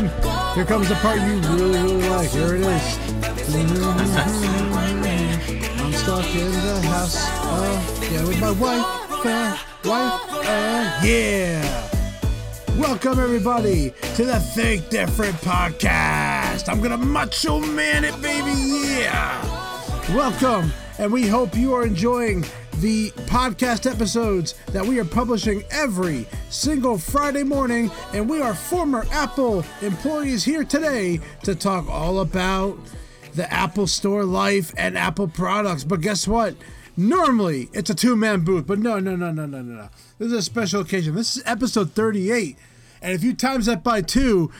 Tim, here comes the part you really, really like. Here it is. I'm stuck in the house. Uh, yeah, with my wife. Uh, wife. Uh, yeah. Welcome everybody to the Think Different podcast. I'm gonna macho man it, baby. Yeah. Welcome, and we hope you are enjoying the podcast episodes that we are publishing every single Friday morning. And we are former Apple employees here today to talk all about the Apple Store life and Apple products. But guess what? Normally it's a two man booth, but no, no, no, no, no, no, no. This is a special occasion. This is episode 38. And if you times that by two,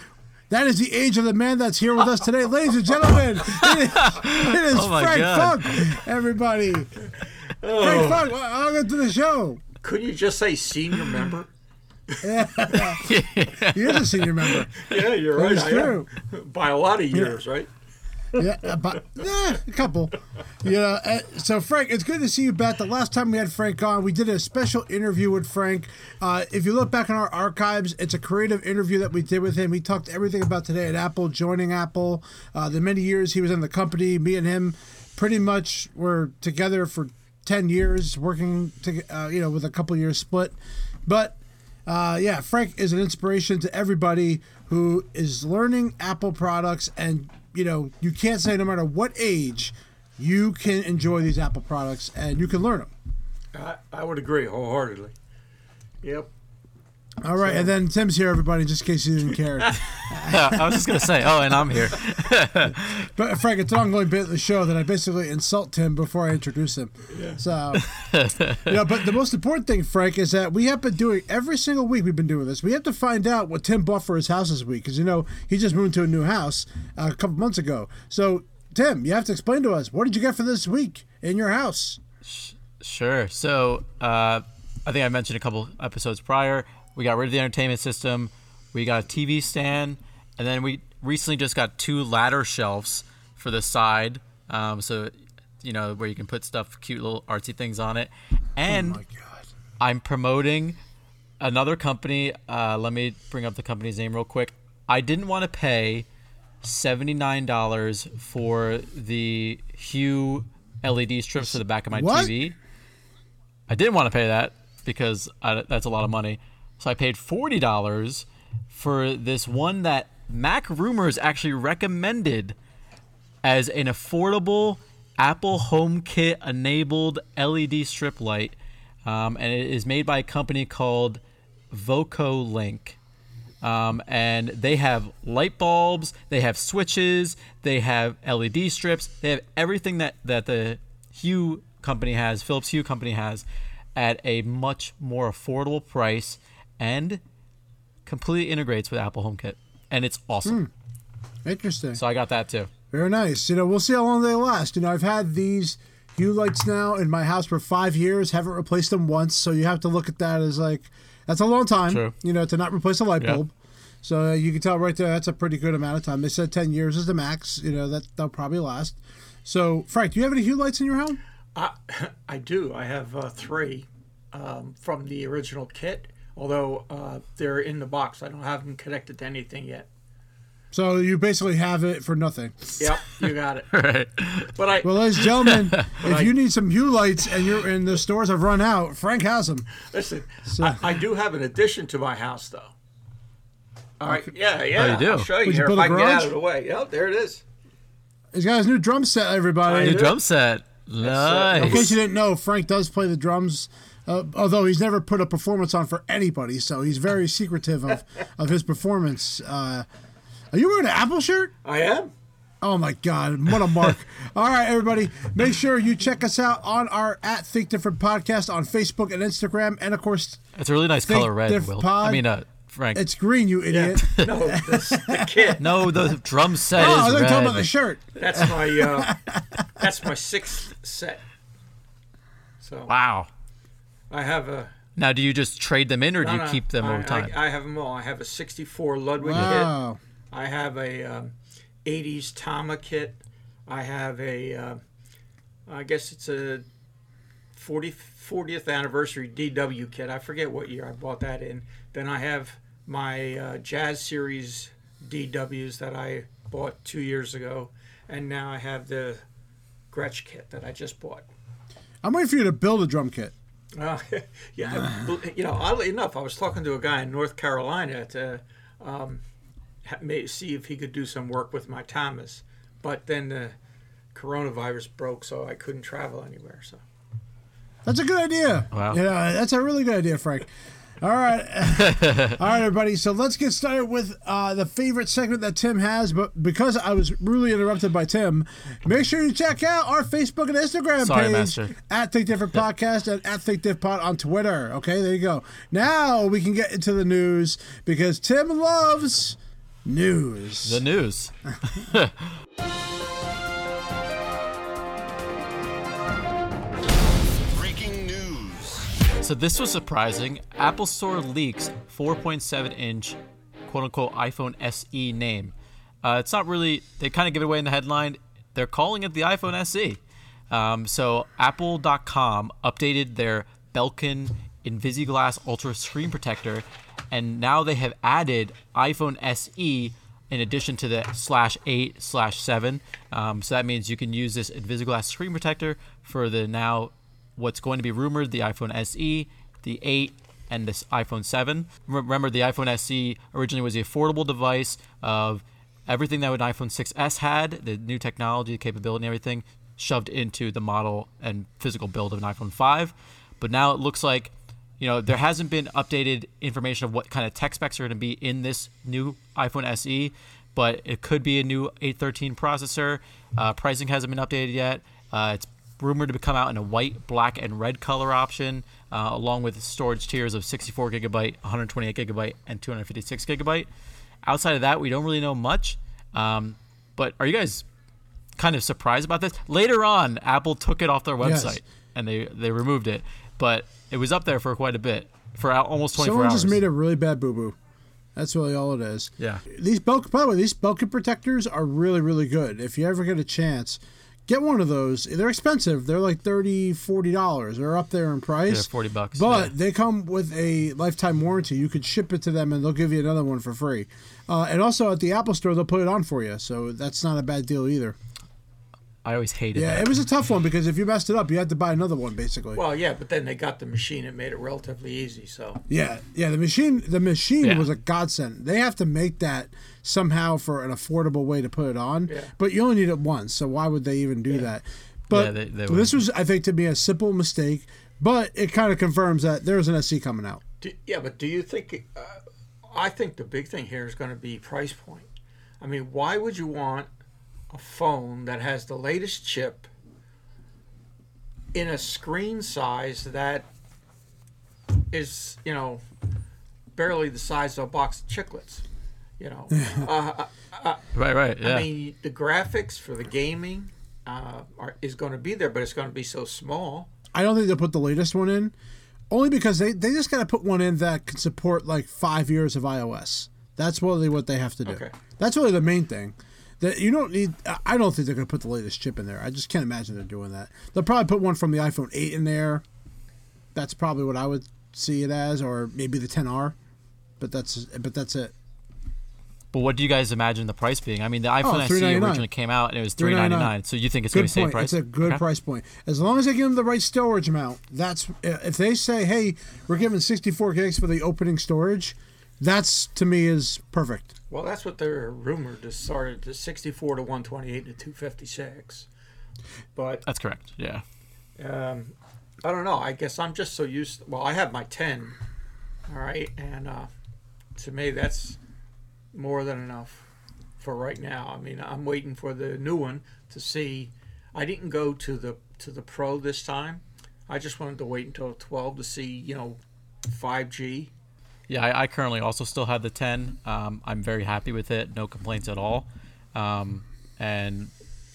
that is the age of the man that's here with us today. Ladies and gentlemen, it is, it is Oh Frank God. Funk, everybody. Oh. Frank Funk, welcome to the show. Couldn't you just say senior member? He is a senior member. Yeah, you're That right. is true. By a lot of years, right? Yeah, about eh, a couple. You know, uh, so Frank, it's good to see you back. The last time we had Frank on, we did a special interview with Frank. Uh, if you look back in our archives, it's a creative interview that we did with him. He talked everything about today at Apple, joining Apple, uh, the many years he was in the company. Me and him, pretty much were together for ten years, working to uh, you know with a couple years split, but. Uh, yeah, Frank is an inspiration to everybody who is learning Apple products, and you know you can't say no matter what age, you can enjoy these Apple products and you can learn them. I, I would agree wholeheartedly. Yep. All right, and then Tim's here, everybody, just in case you didn't care. I was just gonna say, oh, and I'm here. but Frank, it's an ongoing bit of the show that I basically insult Tim before I introduce him. Yeah. So, you know, but the most important thing, Frank, is that we have been doing every single week. We've been doing this. We have to find out what Tim bought for his house this week because you know he just moved to a new house uh, a couple months ago. So, Tim, you have to explain to us what did you get for this week in your house? Sure. So, uh, I think I mentioned a couple episodes prior. We got rid of the entertainment system. We got a TV stand, and then we recently just got two ladder shelves for the side. Um, so, you know, where you can put stuff, cute little artsy things on it. And Oh my God. I'm promoting another company. Uh, let me bring up the company's name real quick. I didn't want to pay $79 for the Hue LED strips for the back of my What? TV. I didn't want to pay that because I, that's a lot of money. So I paid $40 for this one that Mac Rumors actually recommended as an affordable Apple HomeKit enabled LED strip light. Um, and it is made by a company called VOCOlinc. Um, and they have light bulbs, they have switches, they have LED strips, they have everything that, that the Hue company has, Philips Hue company has, at a much more affordable price and completely integrates with Apple HomeKit. And it's awesome. Interesting. So I got that too. Very nice. You know, we'll see how long they last. You know, I've had these Hue lights now in my house for five years, haven't replaced them once. So you have to look at that as like, that's a long time, True. you know, to not replace a light Yeah. bulb. So uh, you can tell right there, that's a pretty good amount of time. They said 10 years is the max, you know, that they'll probably last. So, Frank, do you have any Hue lights in your home? I, I do. I have uh, three um, from the original kit, although uh, they're in the box. I don't have them connected to anything yet. So you basically have it for nothing. Yep, you got it. Right. But I, Well, ladies and gentlemen, if you need some Hue lights and you're and the stores have run out, Frank has them. listen, I, I do have an addition to my house, though. All right, yeah, yeah. Oh, you do? I'll show you Would you here build if a I can get out of the way. Yep, there it is. He's got his new drum set, everybody. New drum set. Nice. In case you didn't know, Frank does play the drums, uh, although he's never put a performance on for anybody, so he's very secretive of, of his performance. Uh, are you wearing an Apple shirt? I am. Oh my God, what a mark. All right, everybody, make sure you check us out on our at Think Different podcast on Facebook and Instagram. And of course, It's a really nice Think color red, Diff Will. Pod. I mean, uh, Frank. it's green, you idiot. No, this, the kit. no, the drum set Oh, I is was red. talking about the shirt. That's my uh, that's my sixth set. So Wow. I have a. Now, do you just trade them in, or do no, you no, keep them I, over time? I, I have them all. I have a '64 Ludwig Wow. kit. I have a um, '80s Tama kit. I have a. Uh, I guess it's a 40, 40th anniversary DW kit. I forget what year I bought that in. Then I have my uh, Jazz Series DWs that I bought two years ago, and now I have the Gretsch kit that I just bought. I'm waiting for you to build a drum kit. Uh, yeah, I- you know, oddly enough, I was talking to a guy in North Carolina to um, ha- may, see if he could do some work with my Thomas, but then the coronavirus broke, so I couldn't travel anywhere. So That's a good idea. Wow. Yeah, that's a really good idea, Frank. All right. All right, everybody. So let's get started with uh, the favorite segment that Tim has. But because I was rudely interrupted by Tim, make sure you check out our Facebook and Instagram Sorry, page Master. at Think Different Podcast and at Think Diff Pod on Twitter. Okay, there you go. Now we can get into the news because Tim loves news. The news. So this was surprising. Apple Store leaks 4.7 inch quote unquote iPhone SE name. Uh, it's not really, they kind of give it away in the headline. They're calling it the iPhone SE. Um, so Apple.com updated their Belkin Invisiglass Ultra Screen Protector, and now they have added iPhone SE in addition to the slash 8 slash 7. Um, so that means you can use this Invisiglass screen protector for the now what's going to be rumored the iPhone SE, the 8, and this iPhone 7. Remember, the iPhone SE originally was the affordable device of everything that an iPhone 6s had, the new technology, the capability, and everything, shoved into the model and physical build of an iPhone 5. But now it looks like, you know, there hasn't been updated information of what kind of tech specs are going to be in this new iPhone SE, but it could be a new A13 processor. Uh, pricing hasn't been updated yet. Uh, it's rumored to come out in a white, black, and red color option, uh, along with storage tiers of 64 gigabyte, 128 gigabyte, and 256 gigabyte. Outside of that, we don't really know much. Um, but are you guys kind of surprised about this? Later on, Apple took it off their Yes. website and they they removed it, but it was up there for quite a bit, for al- almost 24 Someone hours. just made a really bad boo boo. That's really all it is. Yeah. These Belkin, by the way, these Belkin protectors are really, really good. If you ever get a chance, get one of those. They're expensive. They're like 30 $40. They're up there in price. Yeah, 40 bucks, But yeah. they come with a lifetime warranty. You could ship it to them and they'll give you another one for free. Uh, and also at the Apple store, they'll put it on for you. So that's not a bad deal either. I always hated it. Yeah, that. it was a tough one because if you messed it up, you had to buy another one basically. well, yeah, but then they got the machine and made it relatively easy. So Yeah, yeah. The machine, the machine Yeah. was a godsend. They have to make that somehow for an affordable way to put it on. Yeah. But you only need it once, so why would they even do that? But Yeah, they- they this was, I think, to me a simple mistake. But it kind of confirms that there's an SE coming out. Do, yeah, but do you think? Uh, I think the big thing here is going to be price point. I mean, why would you want a phone that has the latest chip in a screen size that is, you know, barely the size of a box of chiclets? You know, uh, right, right. Yeah. I mean, the graphics for the gaming uh, are, is going to be there, but it's going to be so small. I don't think they'll put the latest one in, only because they, they just got to put one in that can support like five years of iOS. That's really what they have to do. Okay. That's really the main thing. That you don't need. I don't think they're going to put the latest chip in there. I just can't imagine they're doing that. They'll probably put one from the iPhone 8 in there. That's probably what I would see it as, or maybe the 10R. But that's but that's it. but what do you guys imagine the price being? I mean, the iPhone oh, SE originally came out and it was 399 So you think it's going to be the same price? It's a good Okay. price point. As long as they give them the right storage amount, that's if they say, "Hey, we're giving 64 gigs for the opening storage," that's to me is perfect. Well, that's what they're rumored to start at the 64 to 128 to 256. But That's correct. Yeah. um, I don't know. I guess I'm just so used. well, I have my 10, all right, and uh, to me that's more than enough for right now. I mean, I'm waiting for the new one to see. I didn't go to the to the Pro this time. I just wanted to wait until 12 to see, you know, 5G. Yeah, I, I currently also still have the 10. Um, I'm very happy with it. No complaints at all. Um, and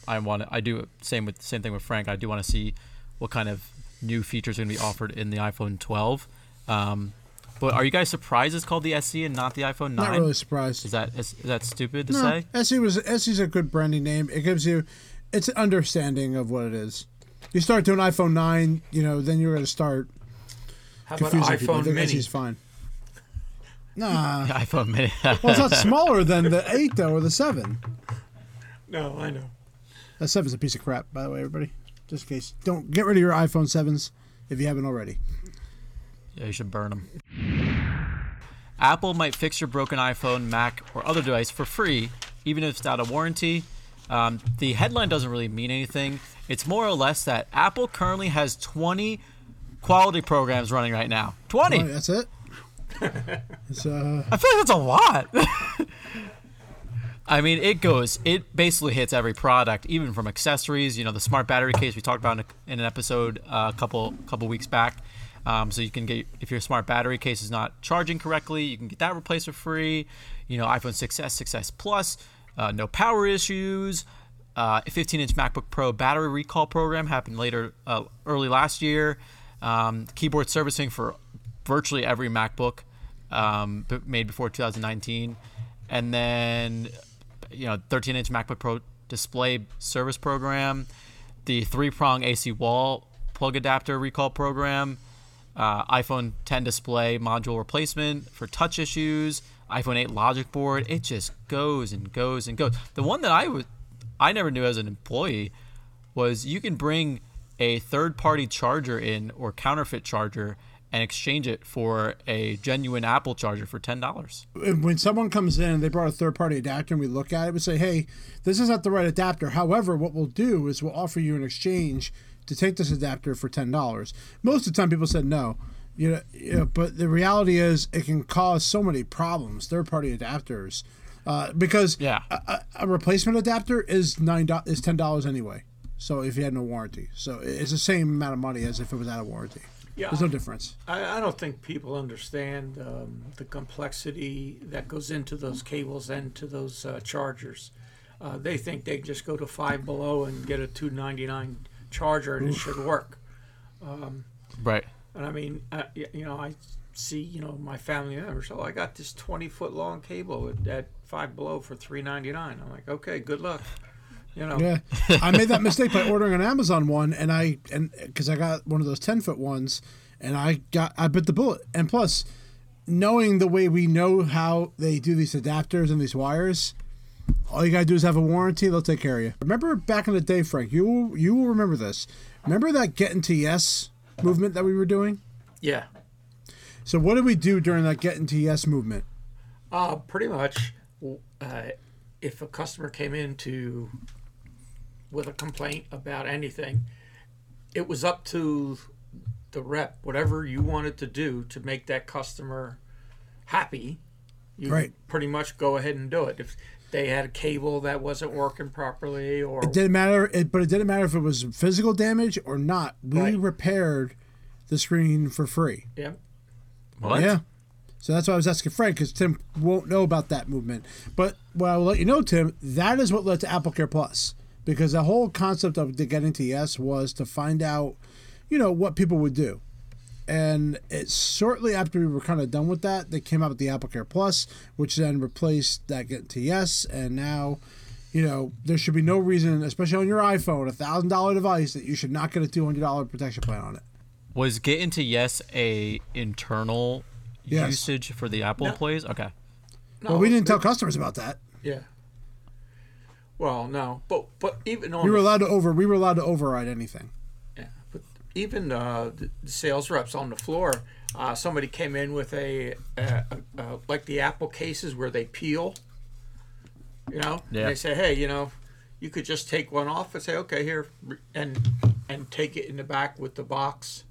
I want to, I do same with same thing with Frank. I do want to see what kind of new features are going to be offered in the iPhone 12. Um, but are you guys surprised it's called the SE and not the iPhone 9? Not really surprised. Is that is, is that stupid to no, say? SE was SE's a good branding name. It gives you, it's an understanding of what it is. You start doing iPhone 9, you know, then you're going to start How about confusing people. I iPhone think Mini? SE's fine. Nah. iPhone Mini. Well, it's not smaller than the 8, though, or the 7. No, I know. That 7's a piece of crap, by the way, everybody. Just in case. Don't get rid of your iPhone 7s if you haven't already. Yeah, you should burn them. Apple might fix your broken iPhone, Mac, or other device for free, even if it's out of warranty. Um, the headline doesn't really mean anything. It's more or less that Apple currently has 20 quality programs running right now. 20. Right, that's it. uh, I feel like that's a lot. I mean, it goes. It basically hits every product, even from accessories. You know, the smart battery case we talked about in, a, in an episode uh, a couple couple weeks back. Um, so you can get if your smart battery case is not charging correctly, you can get that replaced for free. You know, iPhone 6s, 6s Plus, uh, no power issues. Uh, a 15-inch MacBook Pro battery recall program happened later, uh, early last year. Um, keyboard servicing for virtually every MacBook um, made before 2019, and then you know 13-inch MacBook Pro display service program, the three-prong AC wall plug adapter recall program, uh, iPhone 10 display module replacement for touch issues, iPhone 8 logic board. It just goes and goes and goes. The one that I was I never knew as an employee was you can bring a third-party charger in or counterfeit charger and exchange it for a genuine Apple charger for ten dollars. when someone comes in and they brought a third party adapter and we look at it, we say, hey, this is not the right adapter. However, what we'll do is we'll offer you an exchange to take this adapter for ten dollars. Most of the time, people said no. You know, you know, but the reality is it can cause so many problems. Third party adapters, uh, because Yeah. a, a- a replacement adapter is nine is ten dollars anyway. So if you had no warranty, so it's the same amount of money as if it was out of warranty. Yeah. There's no difference. I, I don't think people understand um, the complexity that goes into those cables and to those uh, chargers. Uh, they think they can just go to Five Below and get a two ninety nine charger and it should work. Right. And I mean, uh, you know, I see, you know, my family members. Oh, I got this twenty foot long cable at, at Five Below for three ninety nine. I'm like, okay, good luck. You know, Yeah, I made that mistake by ordering an Amazon one, and I and because I got one of those ten foot ones, and I got I bit the bullet. And plus, knowing the way we know how they do these adapters and these wires, all you gotta do is have a warranty; they'll take care of you. Remember back in the day, Frank? You will- you will remember this. Remember that get into yes movement that we were doing. yeah. So what did we do during that get into yes movement? Uh, pretty much, uh, if a customer came in to with a complaint about anything, it was up to the rep, whatever you wanted to do to make that customer happy. You Right. pretty much go ahead and do it. If they had a cable that wasn't working properly, or It didn't matter, it, but it didn't matter if it was physical damage or not. We Right. repaired the screen for free. yeah, What? Yeah. So that's why I was asking Frank because Tim won't know about that movement. But what I will let you know, Tim, that is what led to Apple Care Plus because the whole concept of the getting to yes was to find out, you know, what people would do. And it's shortly after we were kind of done with that, they came out with the Apple Care Plus, which then replaced that get to yes. And now, you know, there should be no reason, especially on your iPhone, a thousand dollar device, that you should not get a two hundred dollar protection plan on it. Was Get into Yes a internal Yes. usage for the Apple No. employees? Okay. no, Well, we didn't tell customers about that. Yeah. Well, no, but but even on We were allowed to over. We were allowed to override anything. Yeah, but even uh, the the sales reps on the floor, uh, somebody came in with a, a, a, a like the Apple cases where they peel. You know, Yeah. And they say, hey, you know, you could just take one off and say, okay, here, and and take it in the back with the box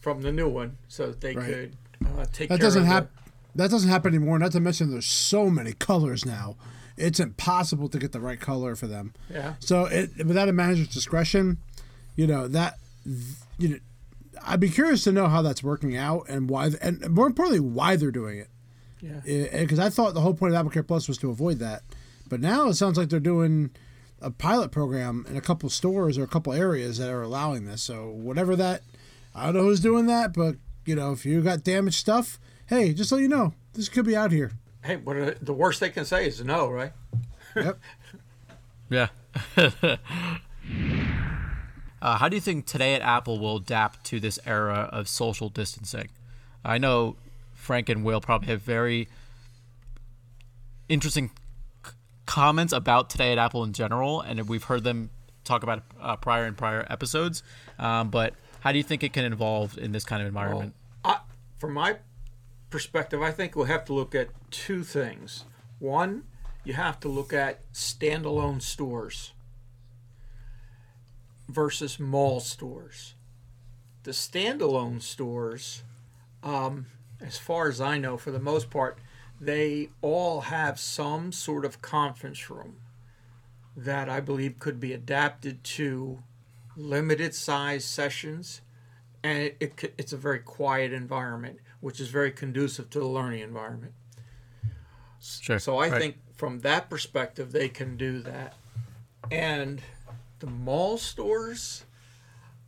from the new one, so that they Right. could uh, take. That care doesn't happen. That doesn't happen anymore. Not to mention, there's so many colors now. It's impossible to get the right color for them. Yeah. So, it, without a manager's discretion, you know that you know, I'd be curious to know how that's working out and why, and more importantly, why they're doing it. Yeah. Eh, eh, because I thought the whole point of Apple Care Plus was to avoid that, but now it sounds like they're doing a pilot program in a couple stores or a couple areas that are allowing this. So whatever that, I don't know who's doing that, but you know, if you got damaged stuff, hey, just so you know, this could be out here. Hey, what are, the worst they can say is no, right? Yep. Yeah. uh, how do you think today at Apple will adapt to this era of social distancing? I know Frank and Will probably have very interesting c- comments about today at Apple in general, and we've heard them talk about it uh, prior and prior episodes. Um, but how do you think it can evolve in this kind of environment? I, from my perspective, I think we'll have to look at two things. One, you have to look at standalone stores versus mall stores. The standalone stores, um, as far as I know, for the most part, they all have some sort of conference room that I believe could be adapted to limited size sessions and it, it, it's a very quiet environment, which is very conducive to the learning environment. Sure. So I Right. think from that perspective, they can do that. And the mall stores,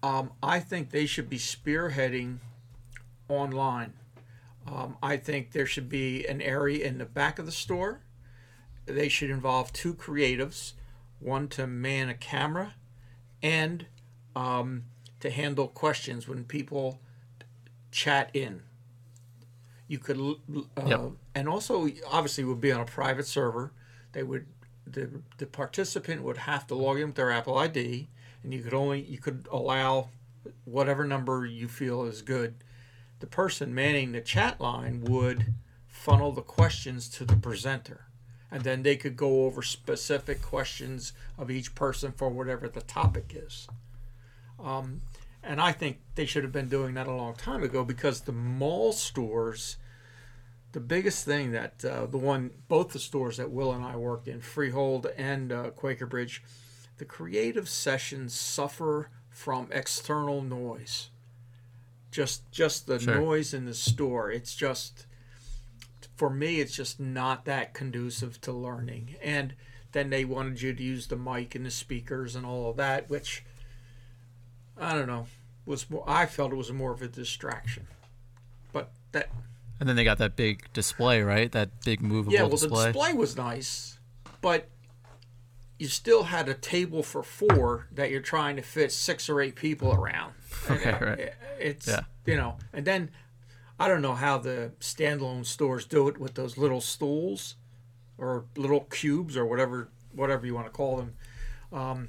um, I think they should be spearheading online. Um, I think there should be an area in the back of the store. They should involve two creatives, one to man a camera, and um, to handle questions when people chat in. You could, uh, Yep. and also obviously would be on a private server. They would the the participant would have to log in with their Apple ID, and you could only you could allow whatever number you feel is good. The person manning the chat line would funnel the questions to the presenter, and then they could go over specific questions of each person for whatever the topic is. Um, and I think they should have been doing that a long time ago because the mall stores, the biggest thing that uh, the one, both the stores that Will and I worked in, Freehold and uh, Quaker Bridge, the creative sessions suffer from external noise. Just, just the Sure. noise in the store. It's just, for me, it's just not that conducive to learning. And then they wanted you to use the mic and the speakers and all of that, which I don't know was more. I felt it was more of a distraction. But that And then they got that big display, right? That big movable display. yeah, well, display. the display was nice, but you still had a table for four that you're trying to fit six or eight people around. And Right, right. It's Yeah. you know, and then I don't know how the standalone stores do it with those little stools or little cubes or whatever whatever you want to call them. Um,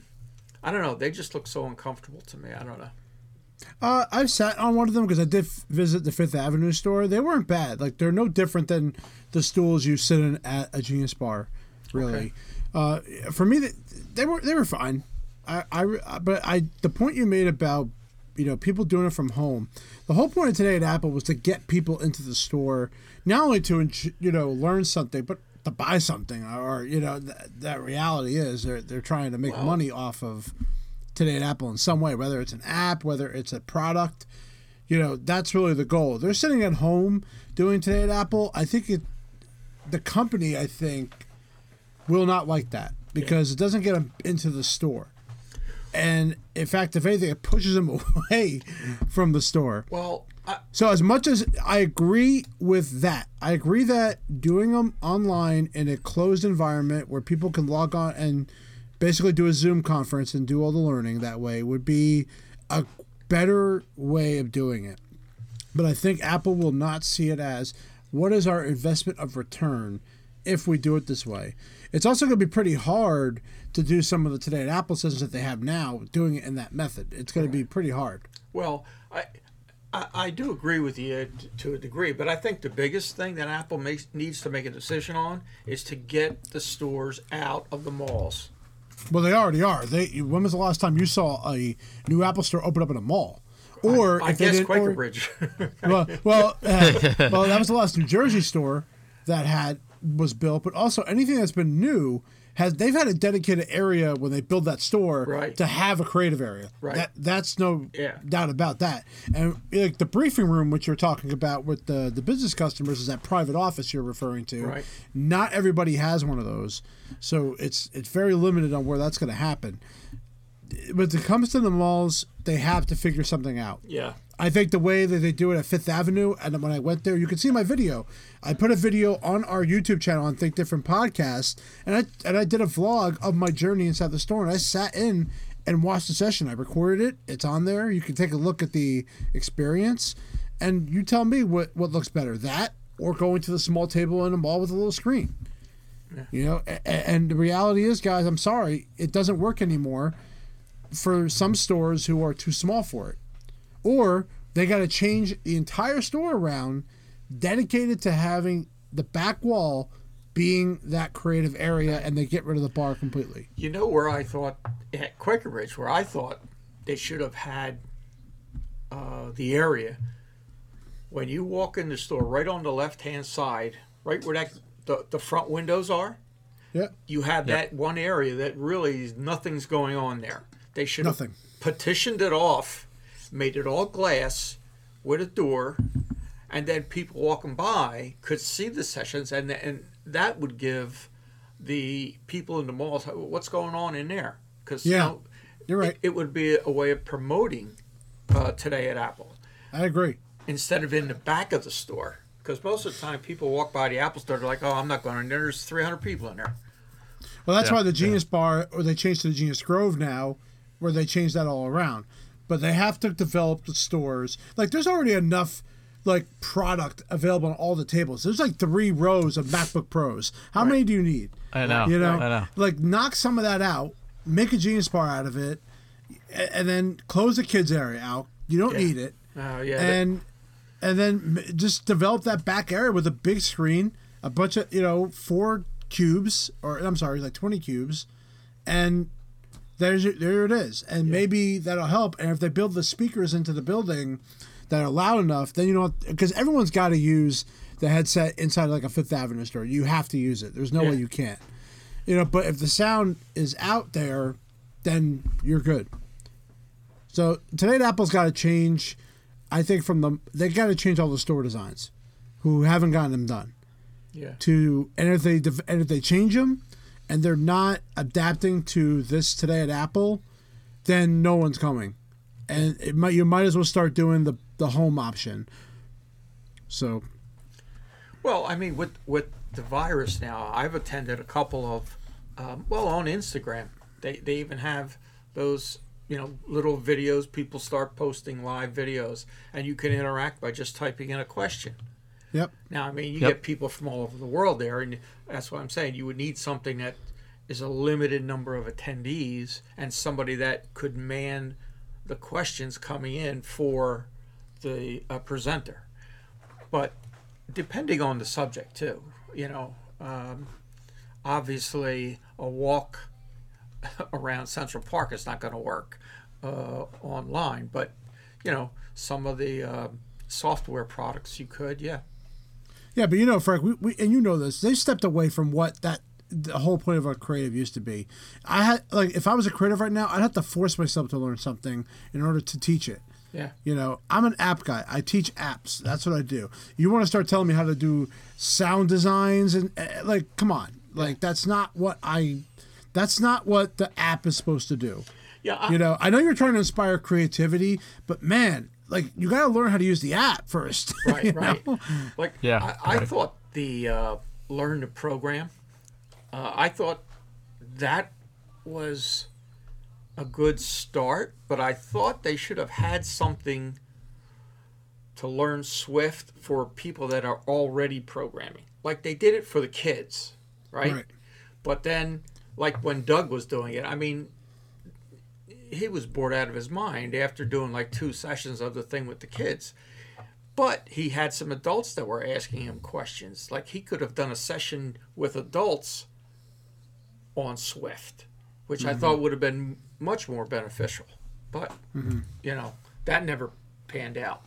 I don't know. They just look so uncomfortable to me. I don't know. Uh, I've sat on one of them because I did f- visit the Fifth Avenue store. They weren't bad. Like they're no different than the stools you sit in at a Genius Bar. Really, uh, for me, they, they were they were fine. I, I but I the point you made about you know people doing it from home. The whole point of today at Apple was to get people into the store, not only to you know learn something, but to buy something. Or you know th- that reality is they're they're trying to make money off of today at Apple in some way, whether it's an app, whether it's a product. You know, that's really the goal. They're sitting at home doing today at Apple. I think it, the company, I think, will not like that because it doesn't get them into the store. And in fact, if anything, it pushes them away from the store. Well, I, So as much as I agree with that, I agree that doing them online in a closed environment where people can log on and basically do a Zoom conference and do all the learning that way would be a better way of doing it. But I think Apple will not see it as what is our investment of return if we do it this way. It's also going to be pretty hard to do some of the today at Apple systems that they have now doing it in that method. It's going to be pretty hard. Well, I, I, I do agree with you to a degree, but I think the biggest thing that Apple makes, needs to make a decision on is to get the stores out of the malls. Well, they already are. They. When was the last time you saw a new Apple store open up in a mall? Or I if guess Quaker or- Bridge. well, well, uh, well, that was the last New Jersey store that had was built. But also anything that's been new has they've had a dedicated area when they build that store Right. to have a creative area. Right. That that's no Yeah. doubt about that. And like the briefing room, which you're talking about with the the business customers, is that private office you're referring to. Right. Not everybody has one of those, so it's it's very limited on where that's going to happen. But it comes to the malls, they have to figure something out. yeah. I think the way that they do it at Fifth Avenue, and when I went there, you can see my video. I put a video on our YouTube channel on Think Different Podcast, and I and I did a vlog of my journey inside the store, and I sat in and watched the session. I recorded it; it's on there. You can take a look at the experience, And you tell me what what looks better, that or going to the small table in a mall with a little screen. You know, a- a- and the reality is, guys, I'm sorry, it doesn't work anymore for some stores who are too small for it, or they got to change the entire store around, dedicated to having the back wall being that creative area, and they get rid of the bar completely. You know where I thought at Quakerbridge, where I thought they should have had uh, the area when you walk in the store, right on the left hand side, right where that the, the front windows are. Yeah, You have that one area that really is, nothing's going on there. They should have Nothing. petitioned it off, made it all glass with a door, and then people walking by could see the sessions, and and that would give the people in the malls what's going on in there because Yeah, you know, you're right. it, it would be a way of promoting uh, today at Apple I agree. instead of in the back of the store. Because most of the time, people walk by the Apple store, they're like, "Oh, I'm not going in there. There's 300 people in there." Well, that's Yeah, why the Genius Bar, or they changed to the Genius Grove now, where they change that all around. But they have to develop the stores. Like, there's already enough like product available on all the tables. There's like three rows of MacBook Pros. How many do you need? I know. You know, I know. like knock some of that out, make a Genius Bar out of it, and then close the kids area out. You don't Yeah. need it, Oh yeah, that- and and then just develop that back area with a big screen, a bunch of you know four cubes, or I'm sorry, like twenty cubes, and there's there it is. And maybe that'll help. And if they build the speakers into the building that are loud enough, then you know because everyone's got to use the headset inside like a Fifth Avenue store. You have to use it. There's no Yeah. way you can't. You know, but if the sound is out there, then you're good. So today, Apple's got to change. I think from the they got to change all the store designs, who haven't gotten them done. yeah. To and if they and if they change them, and they're not adapting to this today at Apple, then no one's coming, and it might you might as well start doing the the home option. So Well, I mean, with with the virus now, I've attended a couple of, um, well, on Instagram, they they even have those you know little videos. People start posting live videos, and you can interact by just typing in a question. Yep, Now, I mean, you Yep. get people from all over the world there, and that's what I'm saying. You would need something that is a limited number of attendees and somebody that could man the questions coming in for the uh, presenter. But depending on the subject, too, you know, um, obviously a walk around Central Park is not going to work uh, online, but you know, some of the uh, software products you could, yeah. Yeah. But you know, Frank, we, we and you know this. They stepped away from what that the whole point of a creative used to be. I had like if I was a creative right now, I'd have to force myself to learn something in order to teach it. Yeah. You know, I'm an app guy. I teach apps. That's what I do. You want to start telling me how to do sound designs and uh, like, come on, like that's not what I. That's not what the app is supposed to do. Yeah, I, You know, I know you're trying to inspire creativity, but man, like you got to learn how to use the app first. right, right. know? Like, Yeah, I, I right. thought the uh, learn to program. Uh, I thought that was a good start, but I thought they should have had something to learn Swift for people that are already programming. Like they did it for the kids, right? Right. But then, like when Doug was doing it, I mean, he was bored out of his mind after doing like two sessions of the thing with the kids. But he had some adults that were asking him questions. Like he could have done a session with adults on Swift, which I thought would have been much more beneficial. But, you know, that never panned out.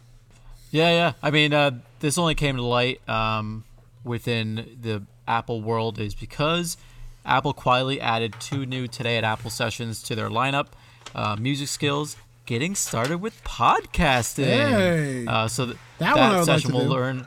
Yeah, yeah. I mean, uh, this only came to light um, within the Apple world is because Apple quietly added two new Today at Apple sessions to their lineup uh, music skills, getting started with podcasting. Hey. Uh, so th- That that, one like session to will do. learn,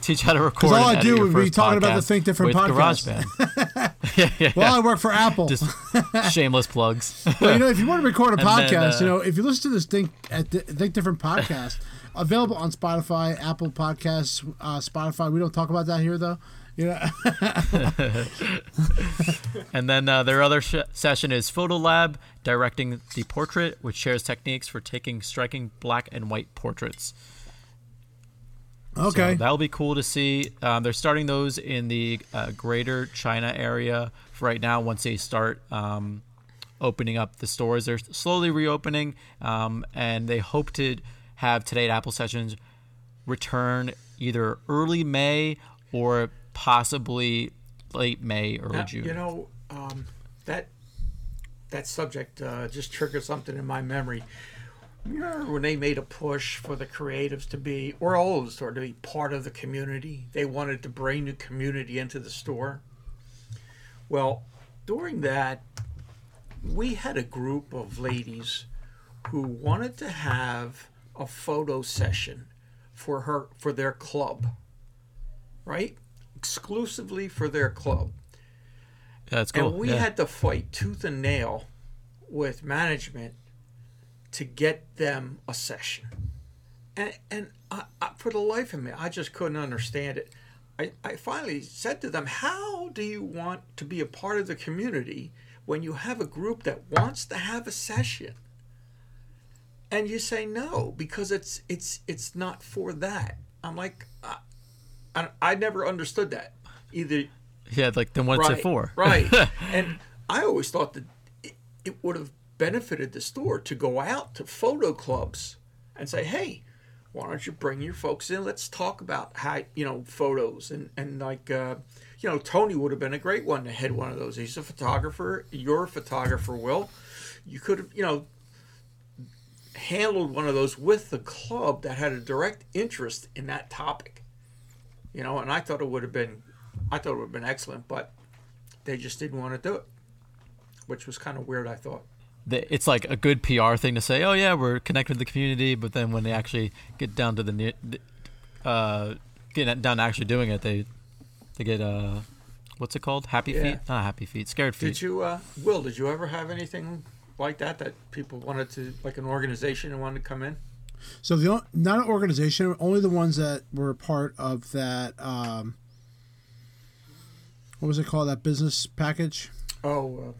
teach how to record. all I do would be talking about the Think Different podcast. GarageBand. yeah, yeah, Well, I work for Apple. Just shameless plugs. But, you know, if you want to record a And then, podcast, uh, you know, if you listen to this Think at the, Think Different podcast, available on Spotify, Apple Podcasts, uh, Spotify. We don't talk about that here, though. Know, And then uh, their other sh- session is Photo Lab, directing the portrait, which shares techniques for taking striking black and white portraits. Okay. So that'll be cool to see. Um, they're starting those in the uh, greater China area for right now. Once they start um, opening up the stores, they're slowly reopening, um, and they hope to have Today at Apple sessions return either early May or possibly late May, or June. You know, um, that that subject uh, just triggered something in my memory. Remember when they made a push for the creatives to be, or all of the store, to be part of the community? They wanted to bring the community into the store. Well, during that, we had a group of ladies who wanted to have a photo session for her for their club, right? Exclusively for their club. That's cool. And we yeah. had to fight tooth and nail with management to get them a session. And, and I, I, for the life of me, I just couldn't understand it. I, I finally said to them, How do you want to be a part of the community when you have a group that wants to have a session? And you say no because it's it's it's not for that. I'm like, I, I, never understood that. Either yeah, like then what's right, it for? right. and I always thought that it, it would have benefited the store to go out to photo clubs and say, hey, why don't you bring your folks in? Let's talk about how, you know, photos. And, and like, uh, you know, Tony would have been a great one to head one of those. He's a photographer. You're a photographer, Will. You could have, you know, handled one of those with the club that had a direct interest in that topic. You know, and I thought it would have been I thought it would have been excellent, but they just didn't want to do it, which was kind of weird. I thought. It's like a good PR thing to say, "Oh yeah, we're connected with the community," but then when they actually get down to the uh, get down to actually doing it, they they get uh, what's it called? Happy Yeah. feet? Not happy feet. Scared feet. Did you, uh, Will? Did you ever have anything like that that people wanted to, like an organization and wanted to come in? So the not an organization, only the ones that were part of that. Um, what was it called? That business package. Oh,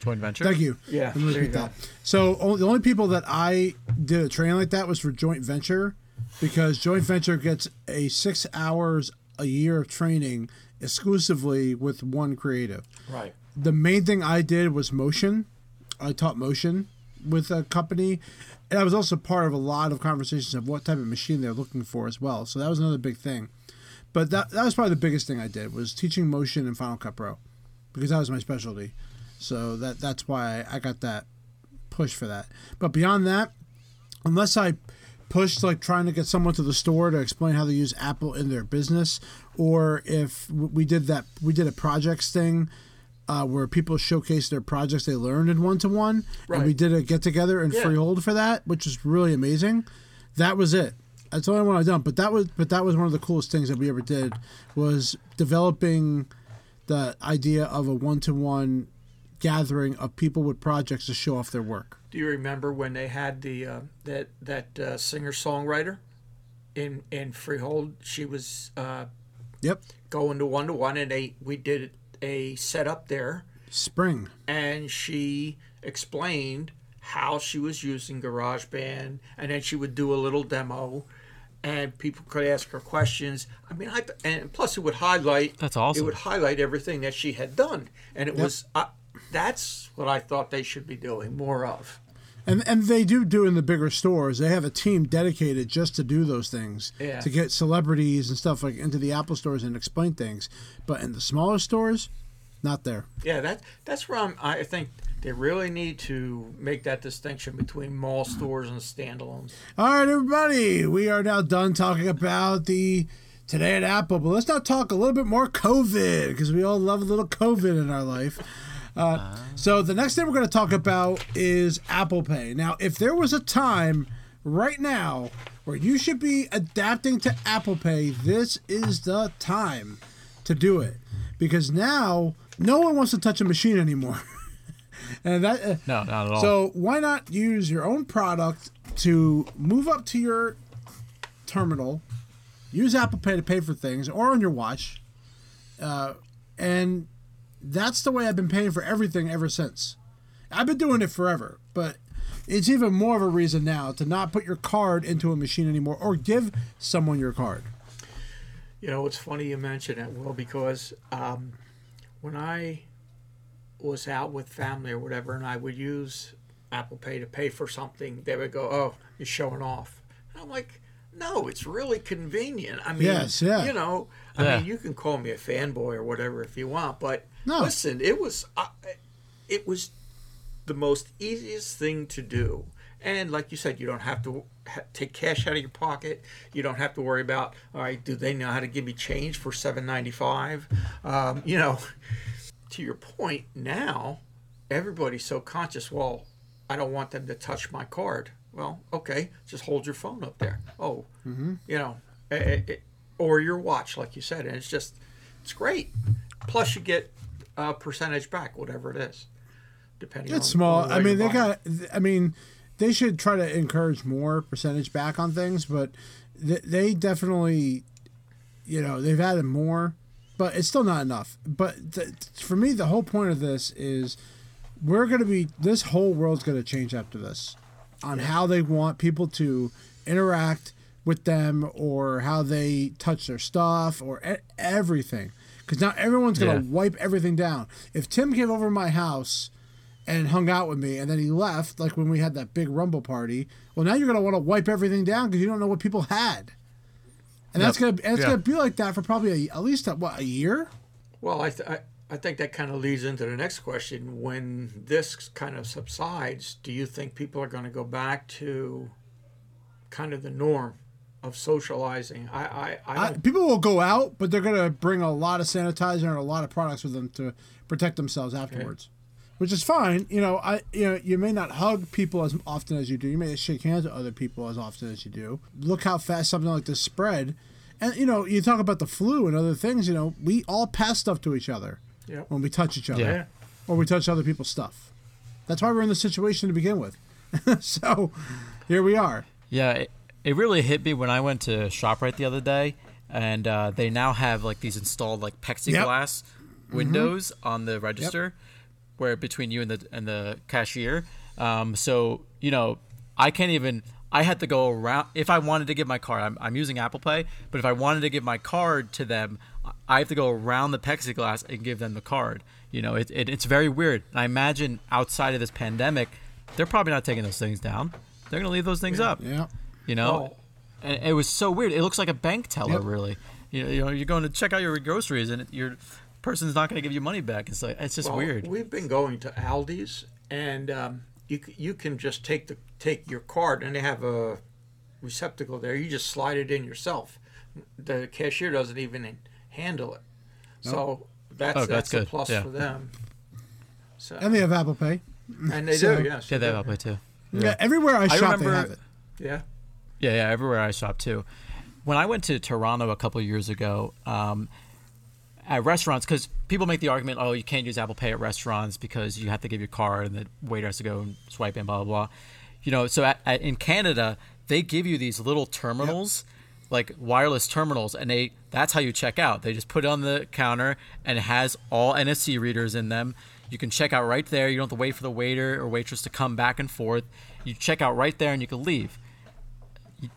Joint venture. Thank you. Yeah, Let me there you repeat go. that. So o- the only people that I did a training like that was for joint venture, because joint venture gets a six hours a year of training exclusively with one creative. uh, right. the main thing I did was motion. I taught motion with a company, and I was also part of a lot of conversations of what type of machine they're looking for as well. So that was another big thing. But that that was probably the biggest thing I did was teaching motion in Final Cut Pro, because that was my specialty. So that that's why I got that push for that. But beyond that, unless I pushed like trying to get someone to the store to explain how they use Apple in their business, or if we did that, we did a projects thing uh, where people showcase their projects they learned in one to one, and we did a get together in Yeah. Freehold for that, which was really amazing. That was it. That's the only one I've done. But that was but that was one of the coolest things that we ever did was developing the idea of a one to one gathering of people with projects to show off their work. Do you remember when they had the uh, that that uh, singer songwriter in in Freehold? She was uh, Yep. going to one to one, and they we did a setup there, Spring. and she explained how she was using GarageBand, and then she would do a little demo, and people could ask her questions. I mean, I and plus it would highlight. That's awesome. It would highlight everything that she had done, and it was. Uh, that's what I thought they should be doing more of. And and they do do in the bigger stores. They have a team dedicated just to do those things. Yeah. To get celebrities and stuff like into the Apple stores and explain things. But in the smaller stores, not there. Yeah, that that's where I'm, I think they really need to make that distinction between mall stores and standalones. All right, everybody, we are now done talking about the today at Apple, but let's now talk a little bit more COVID because we all love a little COVID in our life. Uh, so the next thing we're going to talk about is Apple Pay. Now, if there was a time right now where you should be adapting to Apple Pay, this is the time to do it because now no one wants to touch a machine anymore. and that uh, No, not at all. so why not use your own product to move up to your terminal, use Apple Pay to pay for things, or on your watch, uh, and that's the way I've been paying for everything ever since. I've been doing it forever, but it's even more of a reason now to not put your card into a machine anymore or give someone your card. You know, it's funny you mention it, Will, because um, when I was out with family or whatever, and I would use Apple Pay to pay for something, they would go, "Oh, you're showing off." And I'm like, "No, it's really convenient." I mean, Yes, yeah. you know, I Yeah. mean, you can call me a fanboy or whatever if you want, but No. listen, it was, uh, it was the most easiest thing to do. And like you said, you don't have to ha- take cash out of your pocket. You don't have to worry about, all right, do they know how to give me change for seven ninety five? Um, you know, to your point, now everybody's so conscious. Well, I don't want them to touch my card. Well, okay, just hold your phone up there. Oh, you know, eh, eh, eh, or your watch, like you said, and it's just, it's great. Plus, you get a percentage back, whatever it is, depending. It's on, small. I mean, they got. I mean, they should try to encourage more percentage back on things, but they, they definitely, you know, they've added more, but it's still not enough. But th- for me, the whole point of this is we're going to be. This whole world's going to change after this, on how they want people to interact with them or how they touch their stuff or e- everything. Because now everyone's going to Yeah. wipe everything down. If Tim came over to my house and hung out with me and then he left like when we had that big rumble party well now you're going to want to wipe everything down because you don't know what people had and that's going to and it's Yeah. going to be like that for probably a, at least a, what a year Well, I, th- I I think that kind of leads into the next question. When this kind of subsides, do you think people are going to go back to kind of the norm of socializing? I I, I I, people will go out but they're going to bring a lot of sanitizer and a lot of products with them to protect themselves afterwards which is fine you know i you know you may not hug people as often as you do you may shake hands with other people as often as you do look how fast something like this spread and you know you talk about the flu and other things you know we all pass stuff to each other Yep. when we touch each other Yeah. Yeah. or we touch other people's stuff. That's why we're in this situation to begin with. so here we are. Yeah, it, it really hit me when I went to Shoprite the other day, and uh, they now have like these installed like plexiglass windows on the register, where between you and the and the cashier. Um, so you know, I can't even. I had to go around if I wanted to give my card. I'm, I'm using Apple Pay, but if I wanted to give my card to them, I have to go around the plexiglass and give them the card. You know, it, it, it's very weird. And I imagine outside of this pandemic, they're probably not taking those things down. They're gonna leave those things up. Yeah. You know, Well- and it was so weird. It looks like a bank teller, Yep. really. You know, you know, you're going to check out your groceries, and your person's not going to give you money back. It's like it's just Well, weird. We've been going to Aldi's, and um, you you can just take the take your card, and they have a receptacle there. You just slide it in yourself. The cashier doesn't even handle it. So that's Oh, that's, that's a plus Yeah. for them. So And they have Apple Pay. and they so- do, yes. yeah, they they have Apple Pay too. Yeah. everywhere I shop, remember- they have it. Yeah. Yeah, yeah, everywhere I shop too. When I went to Toronto a couple years ago, um, at restaurants, because people make the argument, oh, you can't use Apple Pay at restaurants because you have to give your card and the waiter has to go and swipe in, blah blah blah. You know, so at, at, in Canada, they give you these little terminals, like wireless terminals, and they that's how you check out. They just put it on the counter and it has all NFC readers in them. You can check out right there. You don't have to wait for the waiter or waitress to come back and forth. You check out right there and you can leave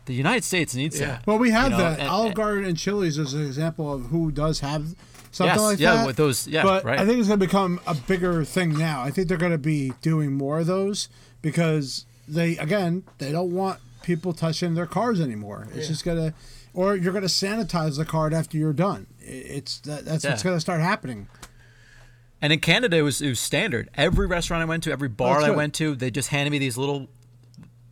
the United States needs Yeah. that. Well, we have You know, that. and- Olive Garden and Chili's is an example of who does have something Yes, like yeah, that. with those- yeah, but right. I think it's going to become a bigger thing now. I think they're going to be doing more of those because they, again, they don't want people touching their cars anymore. It's Yeah. just going to, or you're going to sanitize the card after you're done. It's that, that's what's going to start happening. And in Canada, it was it was standard. Every restaurant I went to, every bar that's I went to, they just handed me these little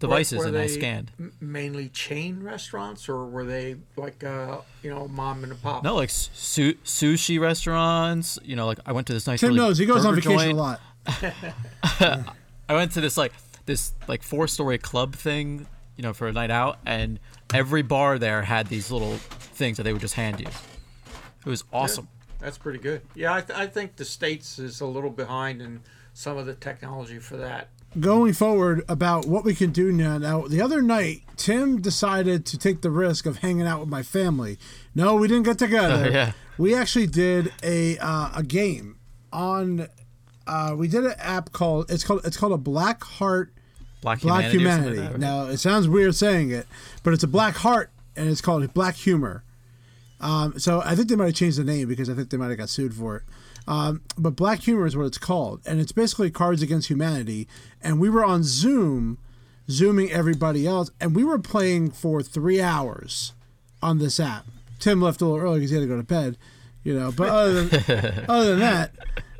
devices Were and I they scanned. m- Mainly chain restaurants, or were they like uh, you know mom and pop? No, like su- sushi restaurants. You know, like I went to this nice. Tim really knows he goes on vacation joint. a lot. I went to this like this like four story club thing, you know, for a night out, and every bar there had these little things that they would just hand you. It was awesome. That's pretty good. Yeah, I, th- I think the states is a little behind in some of the technology for that. Going forward about what we can do now. Now, the other night, Tim decided to take the risk of hanging out with my family. No, we didn't get together. Oh, yeah. We actually did a uh, a game on. Uh, we did an app called it's called it's called a Black Heart Black, Black Humanity. Humanity. like? Now it sounds weird saying it, but it's a black heart, and it's called Black Humor. Um, so I think they might have changed the name because I think they might have got sued for it. Um, but Black Humor is what it's called, and it's basically Cards Against Humanity. And we were on Zoom, zooming everybody else, and we were playing for three hours on this app. Tim left a little early because he had to go to bed, you know. But other than, other than that,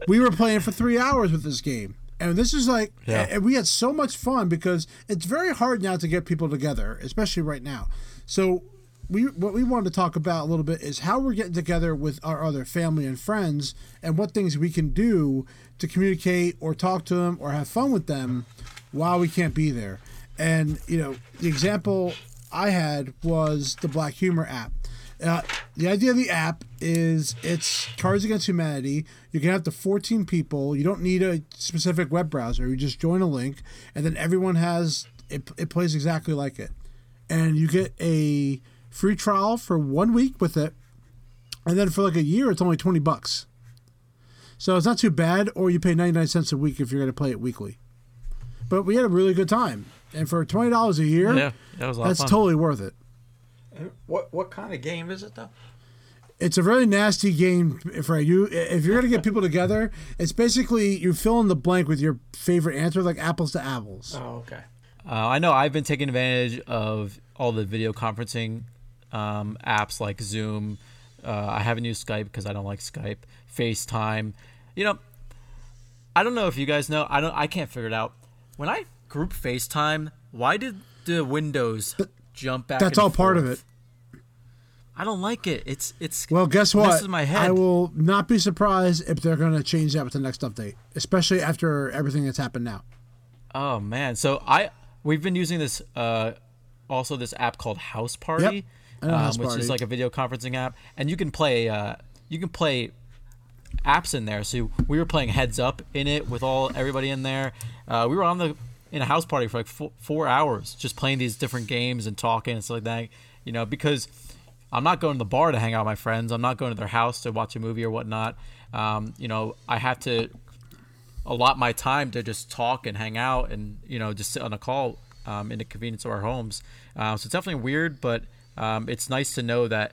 we were playing for three hours with this game. And this is like, Yeah. and we had so much fun because it's very hard now to get people together, especially right now. So, we what we wanted to talk about a little bit is how we're getting together with our other family and friends, and what things we can do to communicate or talk to them or have fun with them while we can't be there. And you know, the example I had was the Black Humor app. Uh, the idea of the app is it's Cards Against Humanity. You can have the 14 people. You don't need a specific web browser. You just join a link, and then everyone has it. It plays exactly like it, and you get a free trial for one week with it, and then for like a year, it's only 20 bucks. So it's not too bad. Or you pay 99 cents a week if you're going to play it weekly. But we had a really good time, and for twenty dollars a year, Yeah, that was a lot that's of fun. totally worth it. What what kind of game is it though? it's a very nasty game for you. If you're gonna get people together, it's basically you fill in the blank with your favorite answer, like apples to apples. Oh, okay. Uh, I know I've been taking advantage of all the video conferencing um, apps like Zoom. Uh, I haven't used Skype because I don't like Skype. FaceTime. You know, I don't know if you guys know. I don't. I can't figure it out. When I group FaceTime, why did the windows jump back? That's all part of it. I don't like it. It's it's. Well, guess what? Messes my head. I will not be surprised if they're gonna change that with the next update, especially after everything that's happened now. Oh man, so I we've been using this uh also this app called House Party, know um, which Party. is like a video conferencing app, and you can play uh you can play apps in there. So we were playing Heads Up in it with all everybody in there. Uh, we were on the in a house party for like four, four hours, just playing these different games and talking and stuff like that. You know, because I'm not going to the bar to hang out with my friends. I'm not going to their house to watch a movie or whatnot. Um, you know, I have to allot my time to just talk and hang out and you know just sit on a call um, in the convenience of our homes. Uh, so it's definitely weird, but um, it's nice to know that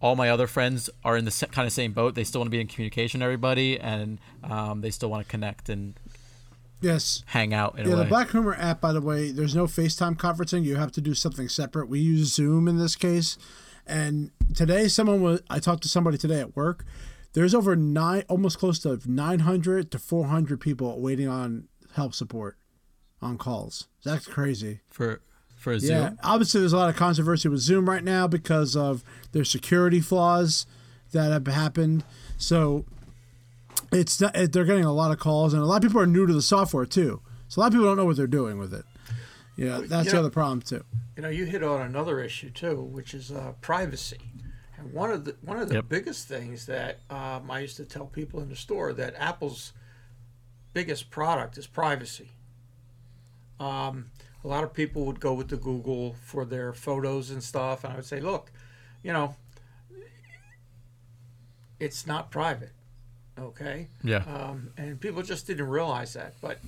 all my other friends are in the kind of same boat. They still want to be in communication with everybody, and um, they still want to connect and Yes. hang out in Yeah, a way. the Black Humor app, by the way, there's no FaceTime conferencing. You have to do something separate. We use Zoom in this case. And today, someone was, I talked to somebody today at work. There's over nine, almost close to 900 to 400 people waiting on help support on calls. That's crazy. for for Zoom. Yeah, obviously there's a lot of controversy with Zoom right now because of their security flaws that have happened. So it's not, it, they're getting a lot of calls, and a lot of people are new to the software too. So a lot of people don't know what they're doing with it. Yeah, that's you the other problem too. You know, you hit on another issue too, which is uh, privacy. And one of the one of the Yep. biggest things that um, I used to tell people in the store that Apple's biggest product is privacy. Um, a lot of people would go with the Google for their photos and stuff, and I would say, look, you know, it's not private, okay? Yeah. um, and people just didn't realize that. But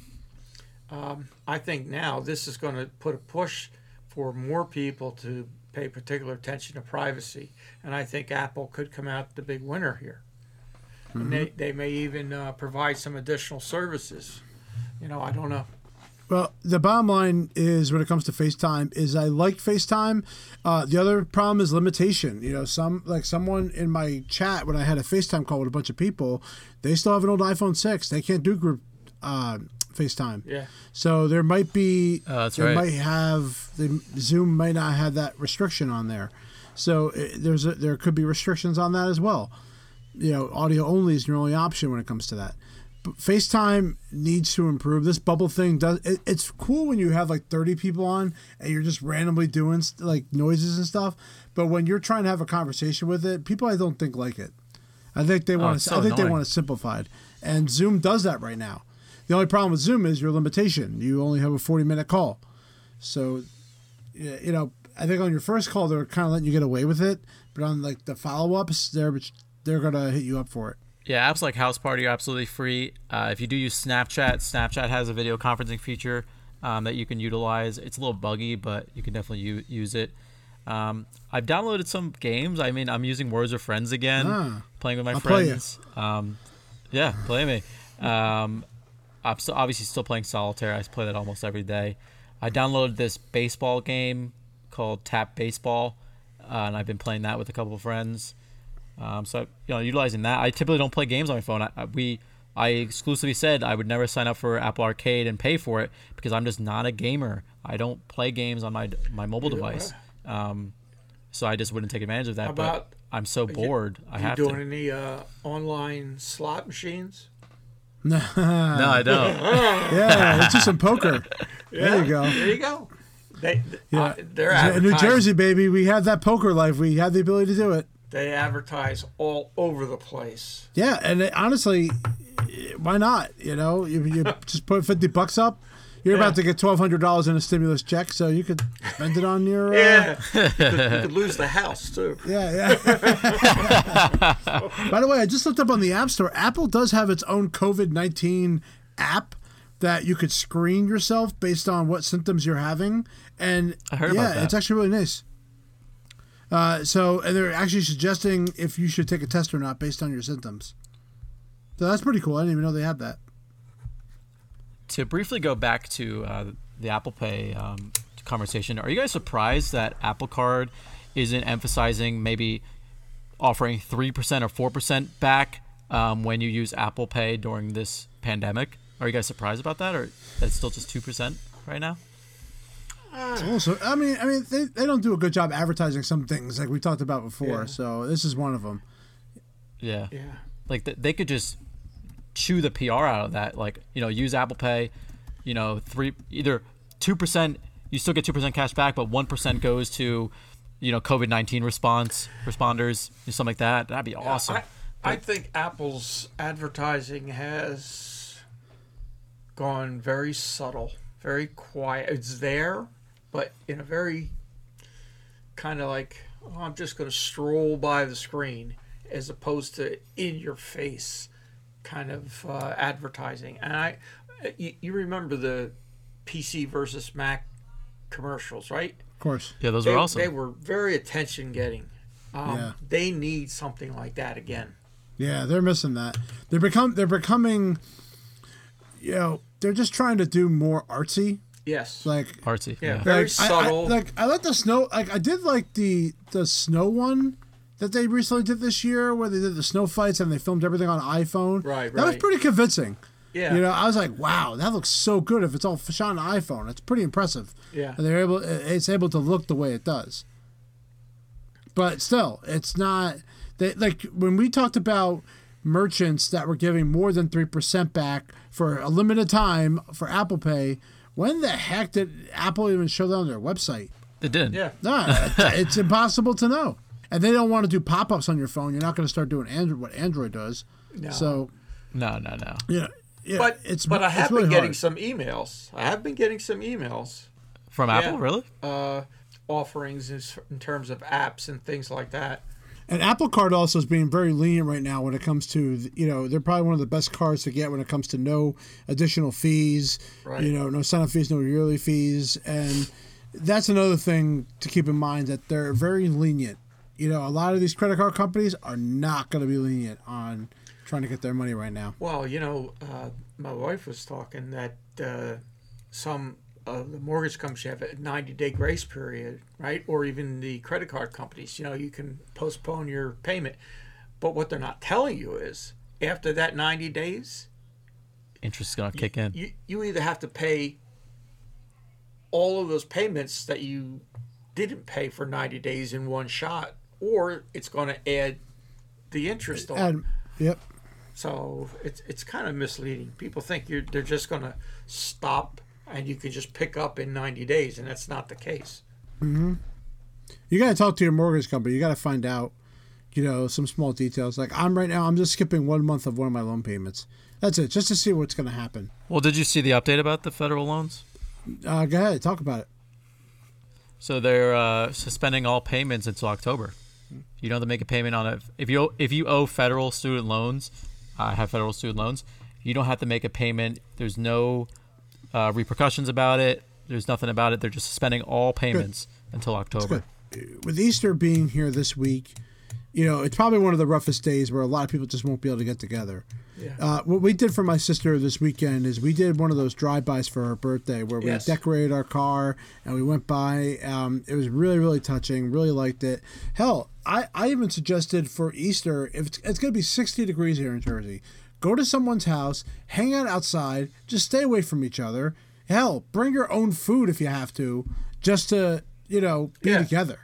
um, I think now this is going to put a push for more people to pay particular attention to privacy, and I think Apple could come out the big winner here. And they, they may even uh, provide some additional services. You know, I don't know. Well, the bottom line is when it comes to FaceTime is I like FaceTime. Uh, the other problem is limitation. You know, some like someone in my chat when I had a FaceTime call with a bunch of people, they still have an old iPhone six. They can't do group uh, FaceTime. Yeah. So there might be Oh, that's they right. might have the Zoom might not have that restriction on there. So uh, there's a, there could be restrictions on that as well. You know, audio only is your only option when it comes to that. FaceTime needs to improve. This bubble thing does. It, it's cool when you have like 30 people on and you're just randomly doing st- like noises and stuff. But when you're trying to have a conversation with it, people I don't think like it. I think they want Oh, to. so I think they annoying. want it simplified, and Zoom does that right now. The only problem with Zoom is your limitation. You only have a 40 minute call. So, you know, I think on your first call they're kind of letting you get away with it, but on like the follow ups, they're they're gonna hit you up for it. Yeah, apps like House Party are absolutely free. Uh, if you do use Snapchat, Snapchat has a video conferencing feature um, that you can utilize. It's a little buggy, but you can definitely u- use it. Um, I've downloaded some games. I mean, I'm using Words with Friends again, Ah. playing with my I'll play friends. Um, yeah, play me. Um, I'm still, obviously still playing solitaire. I play that almost every day. I downloaded this baseball game called Tap Baseball, uh, and I've been playing that with a couple of friends. Um, so you know, utilizing that. I typically don't play games on my phone. I, I, we I exclusively said I would never sign up for Apple Arcade and pay for it because I'm just not a gamer. I don't play games on my my mobile device. Um, so I just wouldn't take advantage of that. How but I'm so bored. I you have doing to. any uh, online slot machines? No, I don't. Yeah, it's just some poker. There you go. There you go. They, Yeah. uh, they're In New advertising- Jersey, baby, we have that poker life. We have the ability to do it. They advertise all over the place. Yeah, and it, honestly, why not? You know, you, you just put fifty bucks up. You're Yeah. about to get twelve hundred dollars in a stimulus check, so you could spend it on your. Uh, Yeah, you, could, you could lose the house too. Yeah, yeah. By the way, I just looked up on the App Store. Apple does have its own COVID 19 app that you could screen yourself based on what symptoms you're having. And I heard yeah, about that. it's actually really nice. Uh, so, and they're actually suggesting if you should take a test or not based on your symptoms. So that's pretty cool. I didn't even know they had that. to briefly go back to uh, the Apple Pay um, conversation, are you guys surprised that Apple Card isn't emphasizing maybe offering three percent or four percent back um, when you use Apple Pay during this pandemic? Are you guys surprised about that, or that's still just two percent right now? Ah. Also, I mean, I mean, they, they don't do a good job advertising some things like we talked about before. Yeah. So this is one of them. Yeah, Yeah. like th- they could just chew the PR out of that. Like you know, use Apple Pay. You know, three either two percent. You still get two percent cash back, but one percent goes to you know COVID nineteen response responders, something like that. That'd be awesome. I, I think Apple's advertising has gone very subtle, very quiet. It's there, but in a very kind of like, oh, I'm just going to stroll by the screen as opposed to in your face kind of uh, advertising. And I, you, you remember the PC versus Mac commercials, right? Of course. yeah, those they, were awesome. they were very attention getting. Um, Yeah. They need something like that again. Yeah, they're missing that. They're become they're becoming you know, they're just trying to do more artsy. Yes. Like Artsy. Yeah. Yeah. Very like, I- I, subtle. like I like the snow like I did like the the snow one that they recently did this year where they did the snow fights and they filmed everything on iPhone. Right, Right. That was pretty convincing. yeah. You know, I was like, wow, that looks so good if it's all shot on iPhone. It's pretty impressive. Yeah. And they're able it's able to look the way it does. But still, it's not they like when we talked about merchants that were giving more than 3% back for a limited time for Apple Pay, when the heck did Apple even show that on their website? They did. yeah. Nah, it's impossible to know. And they don't want to do pop-ups on your phone. You're not going to start doing Android what Android does. No. So, No, no, no. yeah, yeah But it's but I it's have really been getting hard. some emails. I have been getting some emails From Apple, really? uh, offerings in, in terms of apps and things like that. And Apple Card also is being very lenient right now when it comes to, you know, they're probably one of the best cards to get when it comes to no additional fees, Right. you know, no sign up fees, no yearly fees. And that's another thing to keep in mind that they're very lenient. You know, a lot of these credit card companies are not going to be lenient on trying to get their money right now. Well, you know, uh, my wife was talking that uh, some of the mortgage companies have a 90 day grace period, right? Or even the credit card companies, you know, you can postpone your payment. But what they're not telling you is after that 90 days, Interest is gonna kick in. you, you either have to pay all of those payments that you didn't pay for 90 days in one shot, or it's going to add the interest on. And, yep. So it's it's kind of misleading. People think you're they're just going to stop and you can just pick up in 90 days, and that's not the case. You got to talk to your mortgage company. You got to find out, you know, some small details. Like I'm right now, I'm just skipping one month of one of my loan payments. That's it, just to see what's going to happen. Well, did you see the update about the federal loans? Uh, go ahead, talk about it. So they're uh, suspending all payments until October. You don't have to make a payment on it if you if you owe federal student loans. I have federal student loans. You don't have to make a payment. There's no uh, repercussions about it. There's nothing about it. They're just suspending all payments until October. With Easter being here this week, you know, it's probably one of the roughest days where a lot of people just won't be able to get together. Yeah. Uh, what we did for my sister this weekend is we did one of those drive-bys for her birthday where we Yes. decorated our car and we went by. Um, it was really, really touching. Really liked it. Hell, I, I even suggested for Easter if it's, it's going to be 60 degrees here in Jersey, go to someone's house, hang out outside, just stay away from each other. Hell, bring your own food if you have to, just to you know be Yeah. together.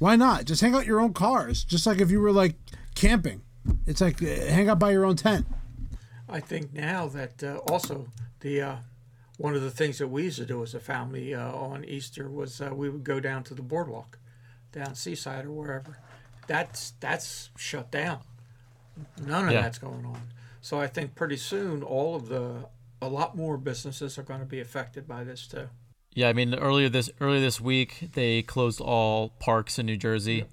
Why not? Just hang out your own cars, just like if you were like camping. It's like uh, hang out by your own tent. I think now that uh, also the uh, one of the things that we used to do as a family uh, on Easter was uh, we would go down to the boardwalk, down Seaside or wherever. That's that's shut down. None of Yeah. that's going on. So I think pretty soon all of the a lot more businesses are going to be affected by this too. Yeah, I mean earlier this earlier this week they closed all parks in New Jersey.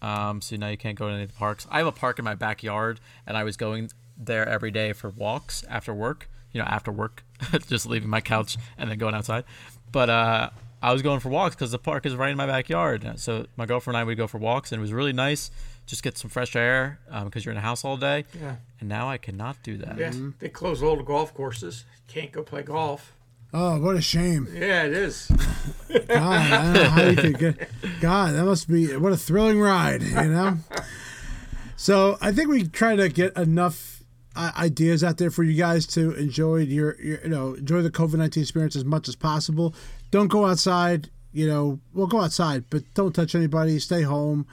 Um, so now you can't go to any of the parks. I have a park in my backyard, and I was going there every day for walks after work. You know, after work, just leaving my couch and then going outside. But uh, I was going for walks because the park is right in my backyard. So my girlfriend and I would go for walks, and it was really nice. Just get some fresh air because you're in a house all day. Yeah. And now I cannot do that. Yeah, they close all the golf courses. Can't go play golf. Oh, what a shame! Yeah, it is. God, I don't know how you could get. God, that must be what a thrilling ride, you know. So I think we try to get enough uh, ideas out there for you guys to enjoy your, your you know, enjoy the COVID nineteen experience as much as possible. Don't go outside. You know, well, go outside, but don't touch anybody. Stay home.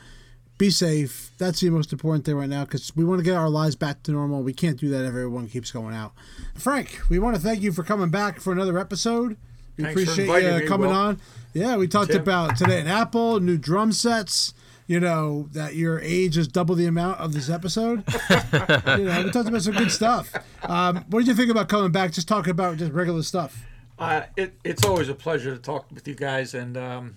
Be safe. That's the most important thing right now because we want to get our lives back to normal. We can't do that if everyone keeps going out. Frank, we want to thank you for coming back for another episode. We Thanks appreciate you me, coming Will. on. Yeah, we talked Tim. about today at Apple, new drum sets. You know, that your age is double the amount of this episode. you know, we talked about some good stuff. Um, what did you think about coming back? Just talking about just regular stuff. Uh, it, it's always a pleasure to talk with you guys, and um,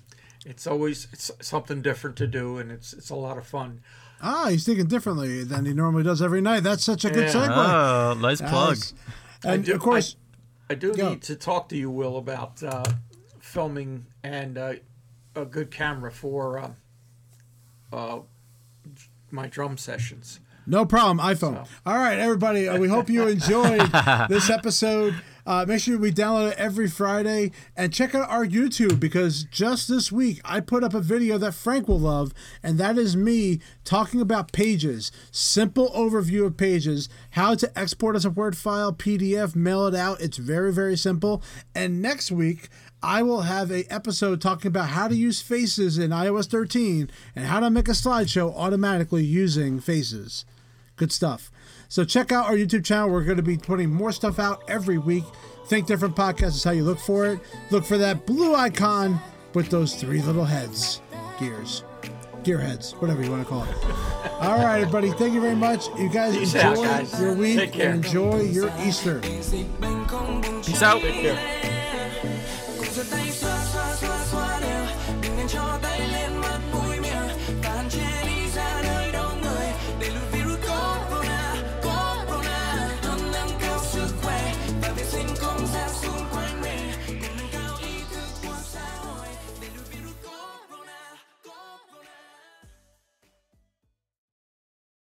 it's always it's something different to do, and it's it's a lot of fun. Ah, he's thinking differently than he normally does every night. That's such a good Yeah. segue. Oh, nice plug. Yes. And do- of course, I do Go. need to talk to you, Will, about uh, filming and uh, a good camera for uh, uh, my drum sessions. No problem, iPhone. All right, everybody. Uh, we hope you enjoyed this episode. Uh, make sure we download it every Friday and check out our YouTube because just this week I put up a video that Frank will love, and that is me talking about pages. Simple overview of pages, how to export as a Word file, PDF, mail it out. It's very, very simple. And next week, I will have a episode talking about how to use faces in iOS 13 and how to make a slideshow automatically using faces. Good stuff. So check out our YouTube channel. We're going to be putting more stuff out every week. Think Different Podcast is how you look for it. Look for that blue icon with those three little heads, gears, gear heads, whatever you want to call it. All right, everybody. Thank you very much. You guys Peace enjoy out, guys. your week Take care. and enjoy your Easter. Peace out. Take care.